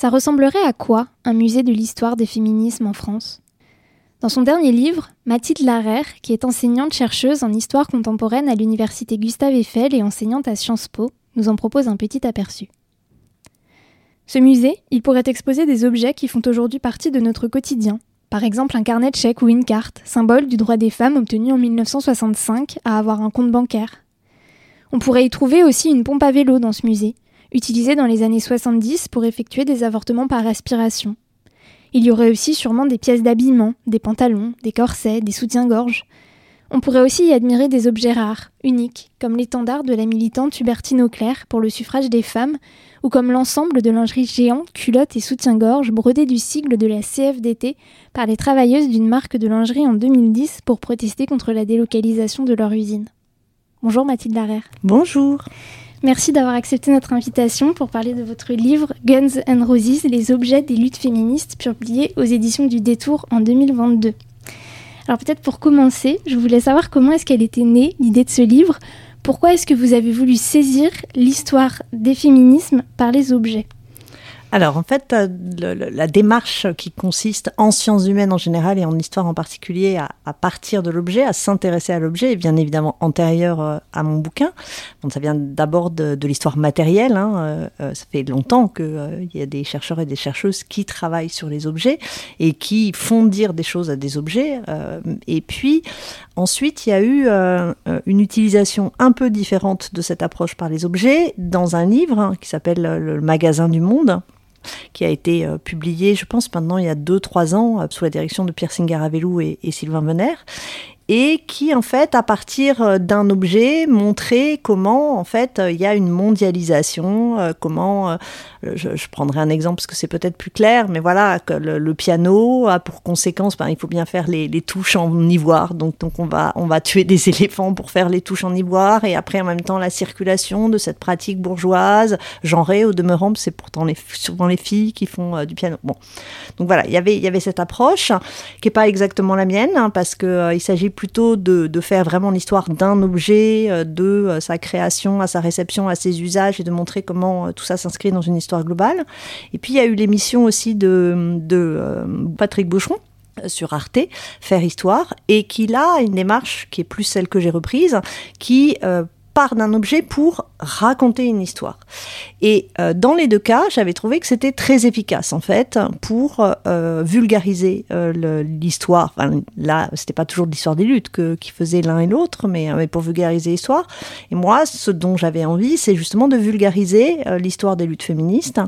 Ça ressemblerait à quoi un musée de l'histoire des féminismes en France? Dans son dernier livre, Mathilde Larère, qui est enseignante-chercheuse en histoire contemporaine à l'université Gustave Eiffel et enseignante à Sciences Po, nous en propose un petit aperçu. Ce musée, il pourrait exposer des objets qui font aujourd'hui partie de notre quotidien. Par exemple un carnet de chèques ou une carte, symbole du droit des femmes obtenu en 1965 à avoir un compte bancaire. On pourrait y trouver aussi une pompe à vélo dans ce musée, utilisée dans les années 70 pour effectuer des avortements par aspiration. Il y aurait aussi sûrement des pièces d'habillement, des pantalons, des corsets, des soutiens-gorge. On pourrait aussi y admirer des objets rares, uniques, comme l'étendard de la militante Hubertine Auclair pour le suffrage des femmes, ou comme l'ensemble de lingerie géant, culottes et soutien-gorge brodés du sigle de la CFDT par les travailleuses d'une marque de lingerie en 2010 pour protester contre la délocalisation de leur usine. Bonjour Mathilde Larère. Bonjour. Merci d'avoir accepté notre invitation pour parler de votre livre Guns and Roses, les objets des luttes féministes, publié aux éditions du Détour en 2022. Alors peut-être pour commencer, je voulais savoir comment est-ce qu'elle était née, l'idée de ce livre, pourquoi est-ce que vous avez voulu saisir l'histoire des féminismes par les objets? Alors en fait, euh, la démarche qui consiste en sciences humaines en général et en histoire en particulier à, partir de l'objet, à s'intéresser à l'objet, est bien évidemment antérieure euh, à mon bouquin. Donc, ça vient d'abord de, l'histoire matérielle. Hein. Euh, ça fait longtemps qu'il y a des chercheurs et des chercheuses qui travaillent sur les objets et qui font dire des choses à des objets. et puis ensuite, il y a eu une utilisation un peu différente de cette approche par les objets dans un livre hein, qui s'appelle Le magasin du monde qui a été euh, publié, je pense, maintenant il y a 2-3 ans, euh, sous la direction de Pierre Singaravelou et, Sylvain Venner et qui en fait à partir euh, d'un objet montrait comment en fait il y a une mondialisation, comment je, prendrai un exemple parce que c'est peut-être plus clair, mais voilà le, piano a pour conséquence, ben, il faut bien faire les, touches en ivoire, donc on va on va tuer des éléphants pour faire les touches en ivoire et après en même temps la circulation de cette pratique bourgeoise genrée au demeurant, c'est pourtant souvent les filles qui font du piano. Bon, donc voilà il y avait il y avait cette approche qui est pas exactement la mienne hein, parce que il s'agit plutôt de, faire vraiment l'histoire d'un objet, euh, de euh, sa création à sa réception, à ses usages et de montrer comment euh, tout ça s'inscrit dans une histoire globale. Et puis il y a eu l'émission aussi de, Patrick Boucheron sur Arte, Faire Histoire, et qui a une démarche qui est plus celle que j'ai reprise, qui d'un objet pour raconter une histoire. Et euh, dans les deux cas, j'avais trouvé que c'était très efficace en fait pour euh, vulgariser euh, l'histoire. Enfin, là, c'était pas toujours l'histoire des luttes que, qui faisaient l'un et l'autre, mais, mais, pour vulgariser l'histoire. Et moi, ce dont j'avais envie, c'est justement de vulgariser l'histoire des luttes féministes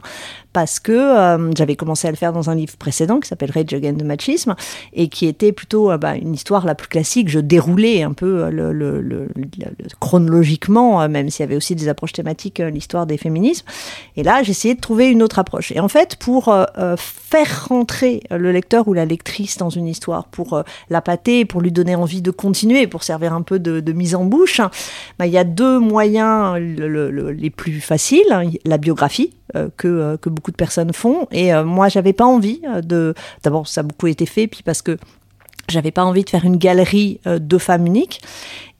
parce que j'avais commencé à le faire dans un livre précédent qui s'appelle Rage Against the Machisme et qui était plutôt bah, une histoire la plus classique. Je déroulais un peu le, chronologiquement, même s'il y avait aussi des approches thématiques, l'histoire des féminismes. Et là, essayé de trouver une autre approche. Et en fait, pour euh, euh, faire rentrer le lecteur ou la lectrice dans une histoire, pour euh, la pâter, pour lui donner envie de continuer, pour servir un peu de, mise en bouche, bah, il y a deux moyens les plus faciles. Hein. La biographie, que, que, beaucoup de personnes font. Et moi, j'avais pas envie de. D'abord, ça a beaucoup été fait, puis parce que j'avais pas envie de faire une galerie de femmes uniques.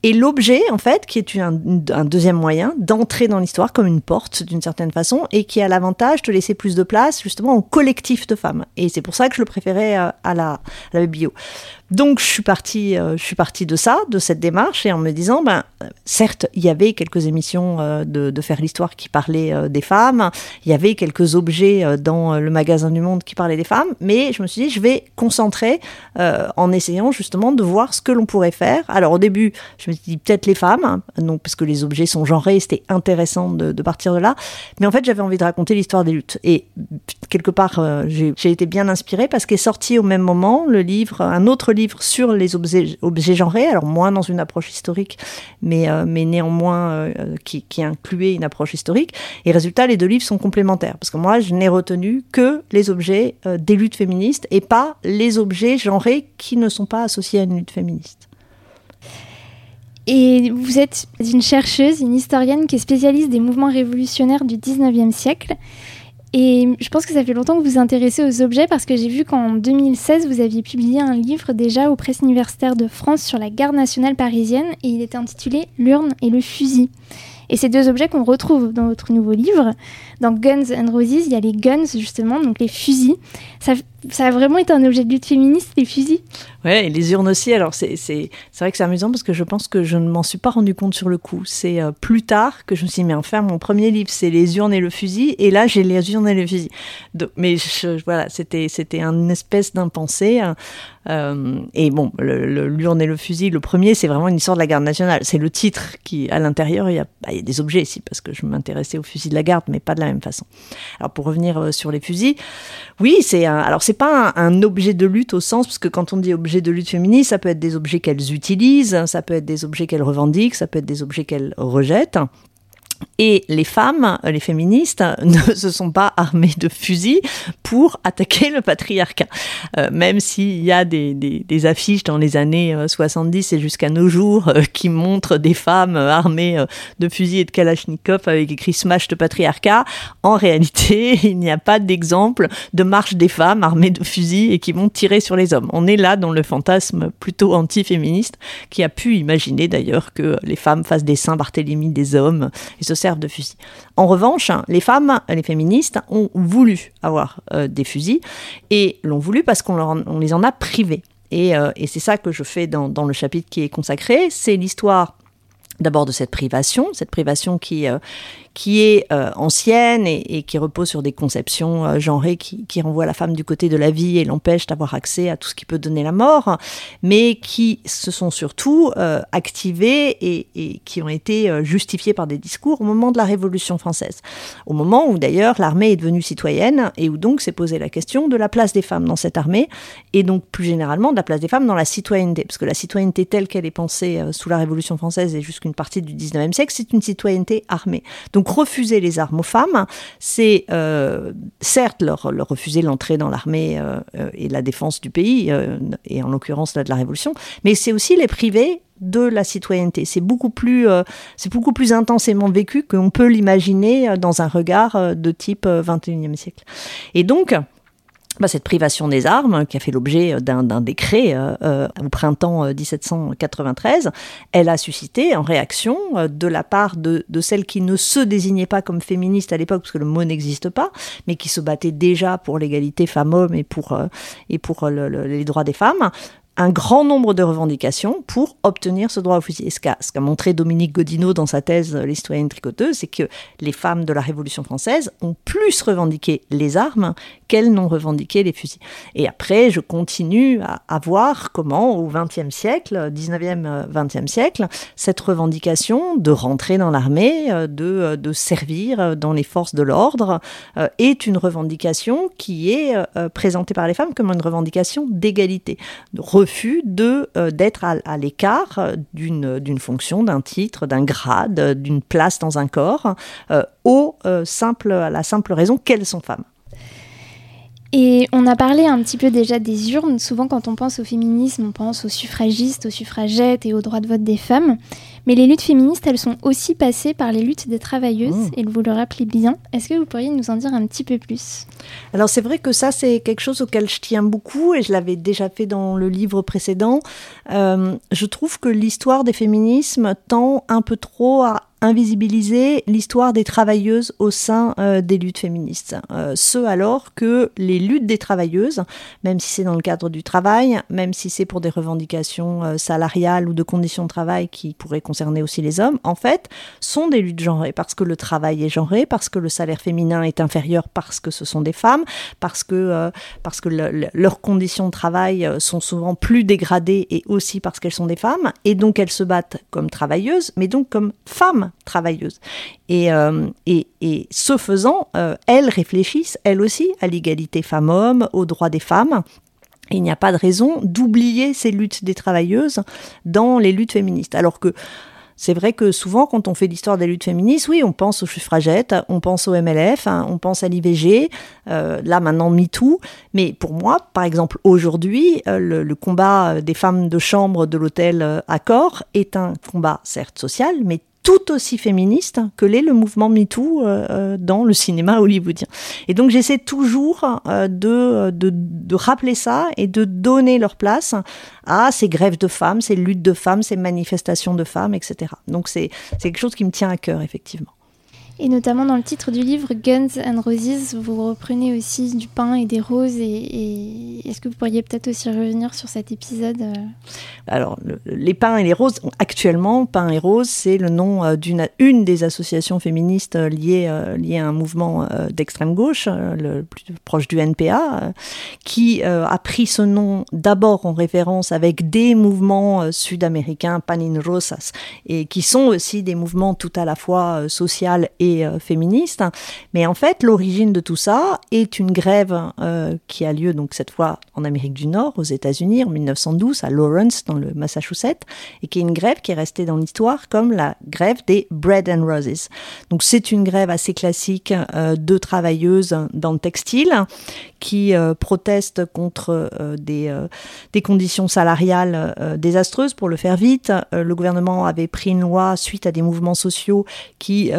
Et l'objet, en fait, qui est un, deuxième moyen d'entrer dans l'histoire comme une porte d'une certaine façon et qui a l'avantage de laisser plus de place justement au collectif de femmes. Et c'est pour ça que je le préférais euh, à la, à la bio. Donc je suis partie, euh, je suis partie de ça, de cette démarche, et en me disant, ben certes, il y avait quelques émissions euh, de, faire l'histoire qui parlaient des femmes, il y avait quelques objets dans le magasin du Monde qui parlaient des femmes, mais je me suis dit, je vais concentrer en essayant justement de voir ce que l'on pourrait faire. Alors au début, je me dit peut-être les femmes, hein, non parce que les objets sont genrés, c'était intéressant de, partir de là, mais en fait j'avais envie de raconter l'histoire des luttes. Et quelque part, j'ai été bien inspirée parce qu'est sorti au même moment le livre, un autre livre sur les objets, genrés, alors moins dans une approche historique, mais, euh, néanmoins euh, qui, qui, incluait une approche historique. Et résultat, les deux livres sont complémentaires, parce que moi, je n'ai retenu que les objets euh, des luttes féministes et pas les objets genrés qui ne sont pas associés à une lutte féministe. Et vous êtes une chercheuse, une historienne qui est spécialiste des mouvements révolutionnaires du 19e siècle. Et je pense que ça fait longtemps que vous vous intéressez aux objets parce que j'ai vu qu'en 2016, vous aviez publié un livre déjà aux presses universitaires de France sur la garde nationale parisienne et il était intitulé L'urne et le fusil. Et ces deux objets qu'on retrouve dans votre nouveau livre, dans Guns and Roses, il y a les guns justement, donc les fusils. Ça a vraiment été un objet de lutte féministe, les fusils Ouais, et les urnes aussi. Alors, c'est vrai que c'est amusant parce que je pense que je ne m'en suis pas rendu compte sur le coup. C'est euh, plus tard que je me suis dit, mais enfin, mon premier livre, c'est les urnes et le fusil. Et là, j'ai les urnes et le fusil. mais voilà, c'était une espèce d'impensé. Hein. Euh, et bon, l'urne et le fusil, le premier, c'est vraiment une histoire de la garde nationale. C'est le titre qui, à l'intérieur, il, bah, il, y a des objets ici, parce que je m'intéressais au fusil de la garde, mais pas de la même façon. Alors, pour revenir euh, sur les fusils, oui, c'est alors c'est pas un, objet de lutte au sens, parce que quand on dit objet de lutte féministe, ça peut être des objets qu'elles utilisent, ça peut être des objets qu'elles revendiquent, ça peut être des objets qu'elles rejettent. Et les femmes, les féministes, ne se sont pas armées de fusils pour attaquer le patriarcat. Euh, même s'il y a des, affiches dans les années 70 euh, et jusqu'à nos jours euh, qui montrent des femmes armées de fusils et de kalachnikov avec écrit Smash de patriarcat, en réalité, il n'y a pas d'exemple de marche des femmes armées de fusils et qui vont tirer sur les hommes. On est là dans le fantasme plutôt anti-féministe qui a pu imaginer d'ailleurs que les femmes fassent des Saint-Barthélemy des hommes servent de fusil. En revanche, les femmes, les féministes, ont voulu avoir euh, des fusils et l'ont voulu parce qu'on les en a privés. Et, euh, et c'est ça que je fais dans, dans le chapitre qui est consacré. C'est l'histoire d'abord de cette privation, cette privation qui, euh, qui est euh, ancienne et, qui repose sur des conceptions euh, genrées qui, renvoient la femme du côté de la vie et l'empêchent d'avoir accès à tout ce qui peut donner la mort, mais qui se sont surtout euh, activées et, et, qui ont été euh, justifiées par des discours au moment de la Révolution française, au moment où d'ailleurs l'armée est devenue citoyenne et où donc s'est posée la question de la place des femmes dans cette armée et donc plus généralement de la place des femmes dans la citoyenneté, parce que la citoyenneté telle qu'elle est pensée sous la Révolution française et jusqu'une partie du 19e siècle, c'est une citoyenneté armée. Donc donc refuser les armes aux femmes, c'est euh, certes leur, refuser l'entrée dans l'armée euh, euh, et la défense du pays, et en l'occurrence de la Révolution, mais c'est aussi les priver de la citoyenneté. C'est beaucoup plus, c'est beaucoup plus intensément vécu qu'on peut l'imaginer dans un regard de type 21e siècle. Et donc, bah, cette privation des armes, qui a fait l'objet d'un décret euh, euh, au printemps 1793, euh, elle a suscité en réaction de la part de, celles qui ne se désignaient pas comme féministes à l'époque, parce que le mot n'existe pas, mais qui se battaient déjà pour l'égalité femmes-hommes et pour, les droits des femmes, un grand nombre de revendications pour obtenir ce droit au fusil. Ce qu'a montré Dominique Godineau dans sa thèse Les citoyennes tricoteuses, c'est que les femmes de la Révolution française ont plus revendiqué les armes qu'elles n'ont revendiqué les fusils. Et après, je continue à, voir comment, au XXe siècle, 19e, 20e siècle, cette revendication de rentrer dans l'armée, euh, de, euh, de servir dans les forces de l'ordre, euh, est une revendication qui est présentée par les femmes comme une revendication d'égalité refus de euh, d'être à, l'écart euh, d'une d'une fonction, d'un titre, d'un grade, d'une place dans un corps, euh, au simple à la simple raison qu'elles sont femmes. Et on a parlé un petit peu déjà des urnes. Souvent, quand on pense au féminisme, on pense aux suffragistes, aux suffragettes et aux droits de vote des femmes. Mais les luttes féministes, elles sont aussi passées par les luttes des travailleuses, mmh. et vous le rappelez bien. Est-ce que vous pourriez nous en dire un petit peu plus? Alors, c'est vrai que ça, c'est quelque chose auquel je tiens beaucoup, et je l'avais déjà fait dans le livre précédent. Euh, je trouve que l'histoire des féminismes tend un peu trop à invisibiliser l'histoire des travailleuses au sein euh, des luttes féministes. Euh, ce alors que les luttes des travailleuses, même si c'est dans le cadre du travail, même si c'est pour des revendications euh, salariales ou de conditions de travail qui pourraient concerner aussi les hommes, en fait, sont des luttes genrées parce que le travail est genré, parce que le salaire féminin est inférieur parce que ce sont des femmes, parce que, parce que leurs conditions de travail sont souvent plus dégradées et aussi parce qu'elles sont des femmes, et donc elles se battent comme travailleuses, mais donc comme femmes travailleuses. Et, euh, et, et, ce faisant, euh, elles réfléchissent, elles aussi, à l'égalité femmes-hommes, aux droits des femmes. Il n'y a pas de raison d'oublier ces luttes des travailleuses dans les luttes féministes. Alors que c'est vrai que souvent, quand on fait l'histoire des luttes féministes, oui, on pense aux suffragettes, on pense au MLF, hein, on pense à l'IVG, euh, là maintenant MeToo. Mais pour moi, par exemple, aujourd'hui, le, le, combat des femmes de chambre de l'hôtel Accor est un combat certes social, mais tout aussi féministe que l'est le mouvement MeToo euh, dans le cinéma hollywoodien. Et donc j'essaie toujours de, de, de, rappeler ça et de donner leur place à ces grèves de femmes, ces luttes de femmes, ces manifestations de femmes, etc. Donc c'est quelque chose qui me tient à cœur, effectivement. Et notamment dans le titre du livre Guns and Roses, vous reprenez aussi du pain et des roses. Et, est-ce que vous pourriez peut-être aussi revenir sur cet épisode euh? Alors, les pains et les roses, actuellement, pain et roses, c'est le nom euh, d'une une des associations féministes euh, liées, liées à un mouvement d'extrême gauche, le plus proche du NPA, qui a pris ce nom d'abord en référence avec des mouvements sud-américains, Panin Rosas, et qui sont aussi des mouvements tout à la fois social euh, féministe. Mais en fait, l'origine de tout ça est une grève euh, qui a lieu donc cette fois en Amérique du Nord, aux États-Unis, en 1912, à Lawrence, dans le Massachusetts, et qui est une grève qui est restée dans l'histoire comme la grève des Bread and Roses. Donc c'est une grève assez classique euh, de travailleuses dans le textile qui protestent contre des, conditions salariales désastreuses. Pour le faire vite, le gouvernement avait pris une loi suite à des mouvements sociaux qui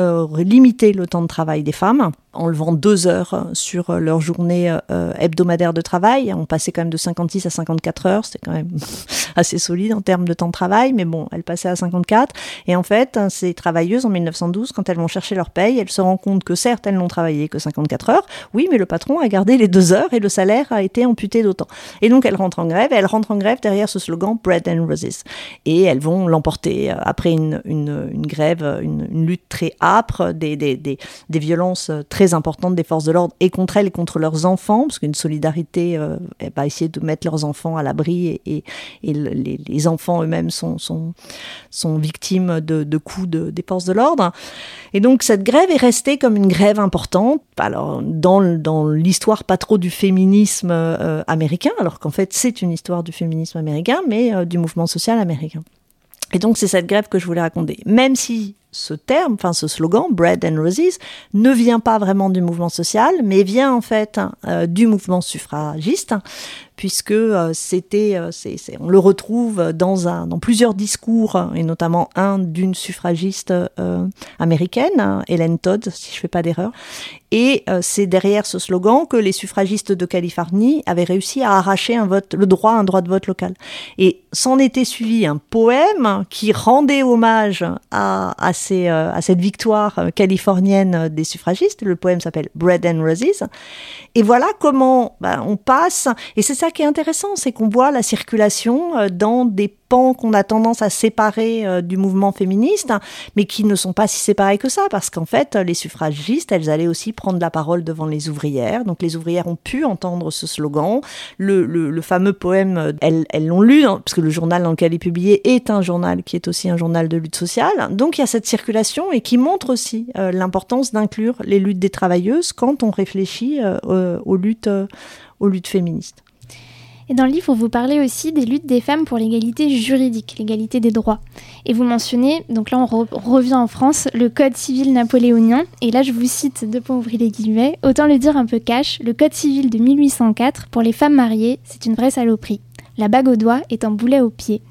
limiter le temps de travail des femmes en levant deux heures sur leur journée euh, hebdomadaire de travail. On passait quand même de 56 à 54 heures, c'était quand même assez solide en termes de temps de travail, mais bon, elles passaient à 54. Et en fait, ces travailleuses en 1912, quand elles vont chercher leur paye, elles se rendent compte que certes, elles n'ont travaillé que 54 heures, oui, mais le patron a gardé les deux heures et le salaire a été amputé d'autant. Et donc, elles rentrent en grève, et elles rentrent en grève derrière ce slogan Bread and Roses. Et elles vont l'emporter euh, après une, grève, une, lutte très âpre, des violences très importante des forces de l'ordre et contre elles et contre leurs enfants, parce qu'une solidarité euh, va essayer de mettre leurs enfants à l'abri et, les, enfants eux-mêmes sont, sont, victimes de, de coups de, des forces de l'ordre. Et donc cette grève est restée comme une grève importante, alors dans, dans l'histoire pas trop du féminisme euh, américain, alors qu'en fait c'est une histoire du féminisme américain, mais euh, du mouvement social américain. Et donc c'est cette grève que je voulais raconter. Même si ce terme, enfin ce slogan, Bread and Roses, ne vient pas vraiment du mouvement social, mais vient en fait euh, du mouvement suffragiste, puisque euh, c'était, euh, on le retrouve dans, plusieurs discours, et notamment un d'une suffragiste américaine, Helen Todd, si je ne fais pas d'erreur. Et c'est derrière ce slogan que les suffragistes de Californie avaient réussi à arracher le droit à un droit de vote local. Et s'en était suivi un poème qui rendait hommage à, à euh, à cette victoire euh, californienne des suffragistes. Le poème s'appelle Bread and Roses. Et voilà comment bah, on passe. Et c'est ça qui est intéressant, c'est qu'on voit la circulation euh, dans des qu'on a tendance à séparer euh, du mouvement féministe, mais qui ne sont pas si séparés que ça, parce qu'en fait, les suffragistes, elles allaient aussi prendre la parole devant les ouvrières. Donc les ouvrières ont pu entendre ce slogan. Le, fameux poème, euh, elles, l'ont lu, hein, parce que le journal dans lequel il est publié est un journal qui est aussi un journal de lutte sociale. Donc il y a cette circulation et qui montre aussi euh, l'importance d'inclure les luttes des travailleuses quand on réfléchit aux luttes féministes. Et dans le livre, vous parlez aussi des luttes des femmes pour l'égalité juridique, l'égalité des droits. Et vous mentionnez, donc là on revient en France, le Code civil napoléonien. Et là je vous cite, deux points ouvrir les guillemets, autant le dire un peu cash, le Code civil de 1804, pour les femmes mariées, c'est une vraie saloperie. La bague au doigt est un boulet au pied.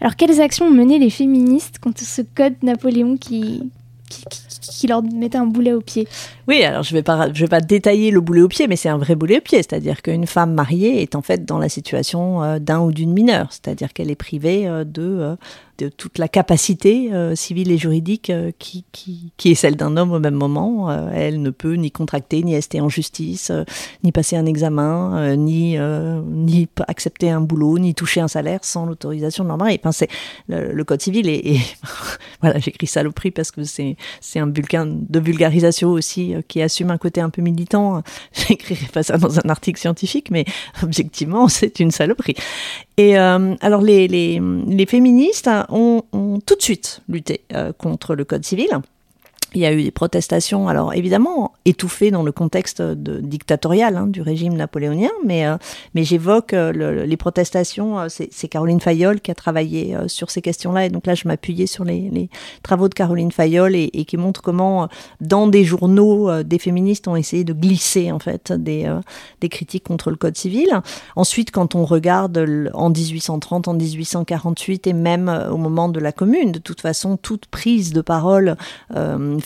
Alors quelles actions ont mené les féministes contre ce Code Napoléon qui, qui, leur mettait un boulet au pied. Oui, alors je vais pas, je vais pas détailler le boulet au pied, mais c'est un vrai boulet au pied, c'est-à-dire qu'une femme mariée est en fait dans la situation euh, d'un ou d'une mineure, c'est-à-dire qu'elle est privée euh, de euh, de toute la capacité euh, civile et juridique euh, qui, qui, qui, est celle d'un homme au même moment. Euh, elle ne peut ni contracter, ni rester en justice, ni passer un examen, ni, ni accepter un boulot, ni toucher un salaire sans l'autorisation de leur. Enfin, c'est, le, code civil et voilà, j'écris saloperie parce que c'est, c'est un bulletin de vulgarisation aussi qui assume un côté un peu militant. J'écrirai pas ça dans un article scientifique, mais objectivement, c'est une saloperie. Et alors les, les, les féministes ont, tout de suite lutté euh, contre le Code civil. Il y a eu des protestations, alors évidemment étouffées dans le contexte dictatorial hein, du régime napoléonien, mais, euh, mais j'évoque euh, les protestations, euh, c'est Caroline Fayol qui a travaillé sur ces questions-là, et donc là je m'appuyais sur les, travaux de Caroline Fayol et, qui montrent comment dans des journaux des féministes ont essayé de glisser en fait des, des critiques contre le code civil. Ensuite, quand on regarde en 1830, en 1848 et même au moment de la Commune, de toute façon, toute prise de parole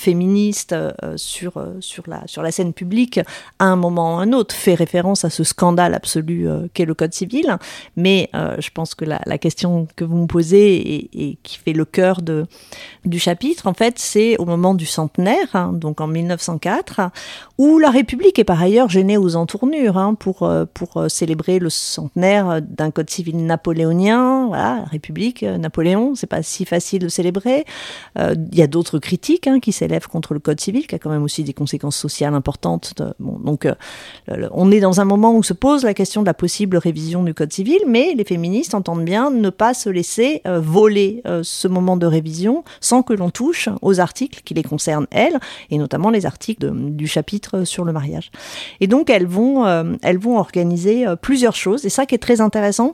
féministe euh, sur, euh, sur, la, sur la scène publique, à un moment ou à un autre, fait référence à ce scandale absolu euh, qu'est le Code civil. Mais je pense que la, question que vous me posez et, et qui fait le cœur de, du chapitre, en fait, c'est au moment du centenaire, hein, donc en 1904, où la République est par ailleurs gênée aux entournures hein, pour, pour célébrer le centenaire d'un Code civil napoléonien. Voilà, la République, Napoléon, c'est pas si facile de célébrer. Il y a d'autres critiques hein, qui s'élève contre le Code civil, qui a quand même aussi des conséquences sociales importantes. Bon, donc, euh, on est dans un moment où se pose la question de la possible révision du Code civil, mais les féministes entendent bien ne pas se laisser euh, voler euh, ce moment de révision sans que l'on touche aux articles qui les concernent elles, et notamment les articles du chapitre sur le mariage. Et donc, elles vont, elles vont organiser plusieurs choses, et ça qui est très intéressant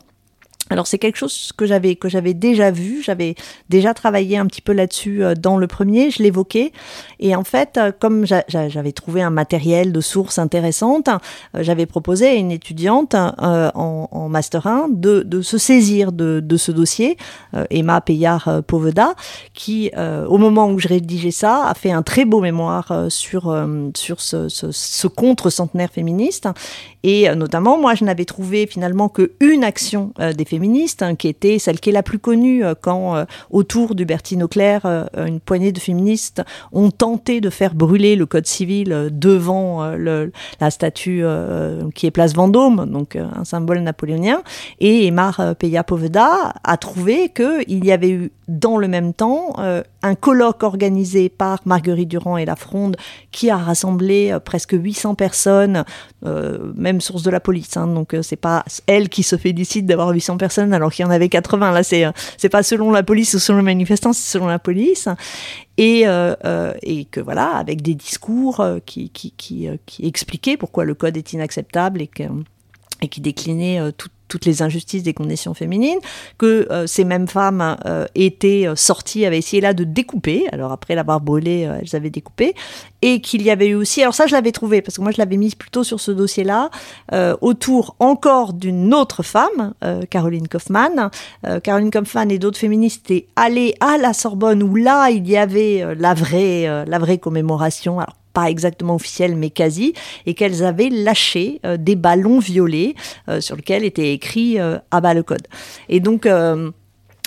alors c'est quelque chose que j'avais que j'avais déjà vu, j'avais déjà travaillé un petit peu là-dessus euh, dans le premier, je l'évoquais. Et en fait euh, comme j'avais trouvé un matériel de source intéressante, euh, j'avais proposé à une étudiante en, master 1 de, se saisir de, ce dossier, Emma Payard Poveda, qui au moment où je rédigeais ça a fait un très beau mémoire sur sur ce contre centenaire féministe. Et notamment moi je n'avais trouvé finalement que une action des féministes hein, qui était celle qui est la plus connue euh, quand, euh, autour du Bertine euh, une poignée de féministes ont tenté de faire brûler le code civil devant la statue qui est place Vendôme, donc un symbole napoléonien. Et Emar Peya Poveda a trouvé qu'il y avait eu dans le même temps un colloque organisé par Marguerite Durand et la Fronde qui a rassemblé presque 800 personnes, même source de la police. Hein, donc c'est pas elle qui se félicite d'avoir 800 personnes alors qu'il y en avait 80. Là, c'est euh, c'est pas selon la police ou selon le manifestant, c'est selon la police. Et, euh, euh, et que voilà, avec des discours qui, qui, qui, qui expliquaient pourquoi le code est inacceptable et que et qui déclinait tout, toutes les injustices des conditions féminines, que euh, ces mêmes femmes euh, étaient euh, sorties, avaient essayé là de découper, alors après l'avoir brûlé, elles avaient découpé, et qu'il y avait eu aussi, alors ça je l'avais trouvé, parce que moi je l'avais mise plutôt sur ce dossier-là, autour encore d'une autre femme, Caroline Kaufmann. Caroline Kaufmann et d'autres féministes étaient allées à la Sorbonne, où là il y avait la vraie, la vraie commémoration, alors pas exactement officielle, mais quasi, et qu'elles avaient lâché euh, des ballons violets euh, sur lesquels était écrit euh, à bas le code. Et donc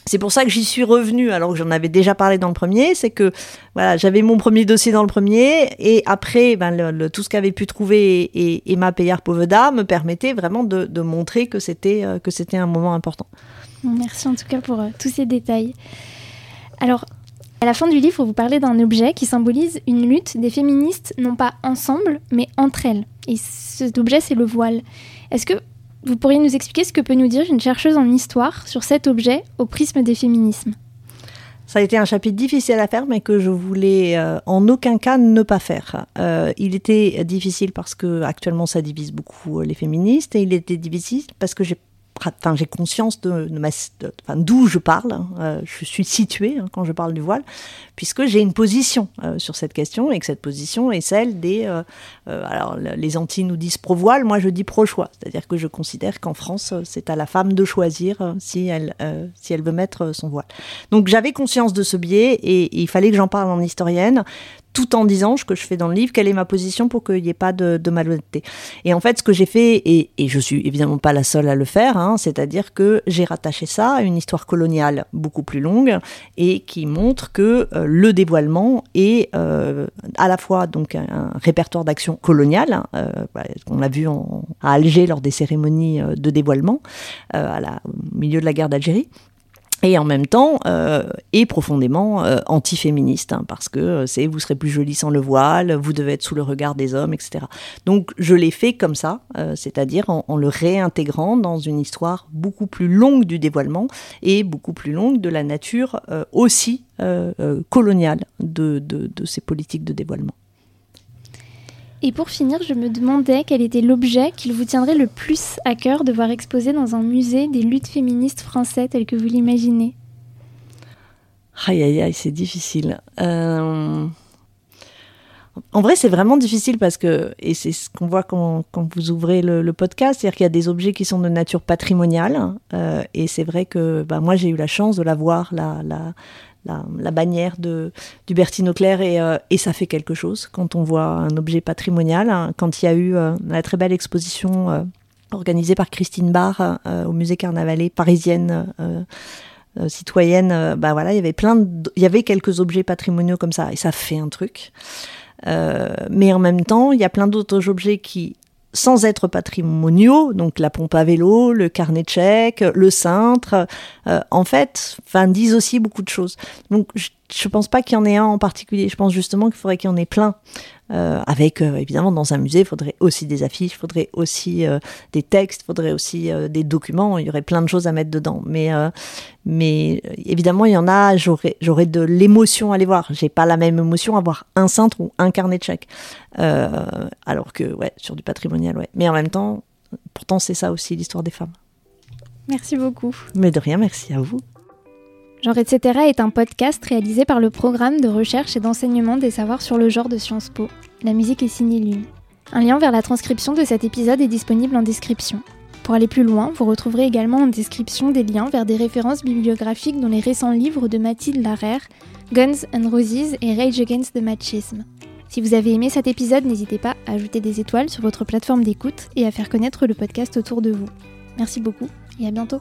c'est pour ça que j'y suis revenue, alors que j'en avais déjà parlé dans le premier, c'est que voilà, j'avais mon premier dossier dans le premier, et après, ben, tout ce qu'avait pu trouver Emma Payard-Poveda me permettait vraiment de, montrer que c'était c'était un moment important. Merci en tout cas pour tous ces détails. Alors, à la fin du livre, vous parlez d'un objet qui symbolise une lutte des féministes, non pas ensemble, mais entre elles. Et cet objet, c'est le voile. Est-ce que vous pourriez nous expliquer ce que peut nous dire une chercheuse en histoire sur cet objet au prisme des féminismes? Ça a été un chapitre difficile à faire, mais que je voulais euh, en aucun cas ne pas faire. Euh, il était difficile parce que actuellement ça divise beaucoup les féministes, et il était difficile parce que j'ai enfin, j'ai conscience de, d'où je parle, hein. euh, je suis située hein, quand je parle du voile, puisque j'ai une position euh, sur cette question et que cette position est celle des. Euh, alors, les anti nous disent pro-voile, moi je dis pro-choix, c'est-à-dire que je considère qu'en France, c'est à la femme de choisir si elle, si elle veut mettre son voile. Donc j'avais conscience de ce biais et il fallait que j'en parle en historienne tout en disant ce que je fais dans le livre, quelle est ma position pour qu'il n'y ait pas de, de, malhonnêteté. Et en fait, ce que j'ai fait, et, et, je suis évidemment pas la seule à le faire, hein, c'est-à-dire que j'ai rattaché ça à une histoire coloniale beaucoup plus longue et qui montre que euh, le dévoilement est euh, à la fois donc un, répertoire d'action coloniale, hein, euh, on l'a vu en, à Alger lors des cérémonies euh, de dévoilement, euh, à la, au milieu de la guerre d'Algérie, et en même temps euh, est profondément euh, antiféministe hein, parce que euh, c'est vous serez plus jolie sans le voile, vous devez être sous le regard des hommes, etc. Donc je l'ai fait comme ça, euh, c'est-à-dire en, le réintégrant dans une histoire beaucoup plus longue du dévoilement et beaucoup plus longue de la nature euh, aussi coloniale de ces politiques de dévoilement. Et pour finir, je me demandais quel était l'objet qu'il vous tiendrait le plus à cœur de voir exposé dans un musée des luttes féministes français tel que vous l'imaginez. Aïe aïe aïe, c'est difficile. Euh... En vrai, c'est vraiment difficile parce que, et c'est ce qu'on voit quand, quand, vous ouvrez le, podcast, c'est-à-dire qu'il y a des objets qui sont de nature patrimoniale. Euh, et c'est vrai que bah, moi, j'ai eu la chance de la voir, la, la, bannière de, du Bertine Auclair et, euh, et, ça fait quelque chose quand on voit un objet patrimonial. Hein, quand il y a eu euh, la très belle exposition euh, organisée par Christine Barr au musée Carnavalet parisienne. Citoyenne, bah voilà, il y avait plein il y avait quelques objets patrimoniaux comme ça et ça fait un truc. mais en même temps, il y a plein d'autres objets qui sans être patrimoniaux, donc la pompe à vélo, le carnet de le cintre, euh, en fait, enfin, disent aussi beaucoup de choses. Je pense pas qu'il y en ait un en particulier. Je pense justement qu'il faudrait qu'il y en ait plein. Euh, avec, euh, évidemment, dans un musée, il faudrait aussi des affiches, il faudrait aussi euh, des textes, il faudrait aussi des documents. Il y aurait plein de choses à mettre dedans. Mais, mais évidemment, il y en a, j'aurais, j'aurais de l'émotion à les voir. J'ai pas la même émotion à voir un cintre ou un carnet de chèques. alors que, ouais, sur du patrimonial, ouais. Mais en même temps, pourtant, c'est ça aussi l'histoire des femmes. Merci beaucoup. Mais de rien, merci à vous. Genre etc. est un podcast réalisé par le programme de recherche et d'enseignement des savoirs sur le genre de Sciences Po. La musique est signée Lune. Un lien vers la transcription de cet épisode est disponible en description. Pour aller plus loin, vous retrouverez également en description des liens vers des références bibliographiques dans les récents livres de Mathilde Larère, Guns and Roses et Rage Against the Machism. Si vous avez aimé cet épisode, n'hésitez pas à ajouter des étoiles sur votre plateforme d'écoute et à faire connaître le podcast autour de vous. Merci beaucoup et à bientôt